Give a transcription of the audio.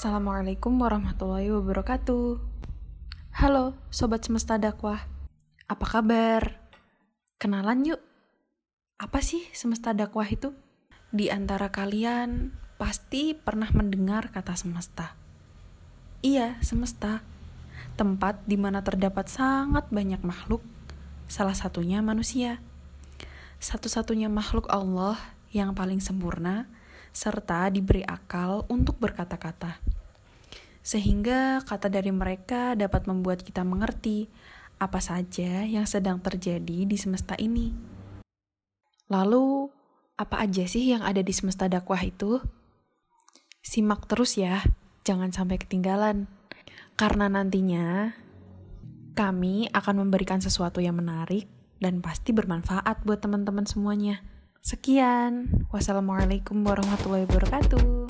Assalamualaikum warahmatullahi wabarakatuh. Halo, sobat semesta dakwah. Apa kabar? Kenalan yuk. Apa sih semesta dakwah itu? Di antara kalian pasti pernah mendengar kata semesta. Iya, semesta. Tempat di mana terdapat sangat banyak makhluk, salah satunya manusia. Satu-satunya makhluk Allah yang paling sempurna serta diberi akal untuk berkata-kata. Sehingga kata dari mereka dapat membuat kita mengerti apa saja yang sedang terjadi di semesta ini. Lalu, apa aja sih yang ada di semesta dakwah itu? Simak terus ya, jangan sampai ketinggalan. Karena nantinya kami akan memberikan sesuatu yang menarik dan pasti bermanfaat buat teman-teman semuanya. Sekian, wassalamualaikum warahmatullahi wabarakatuh.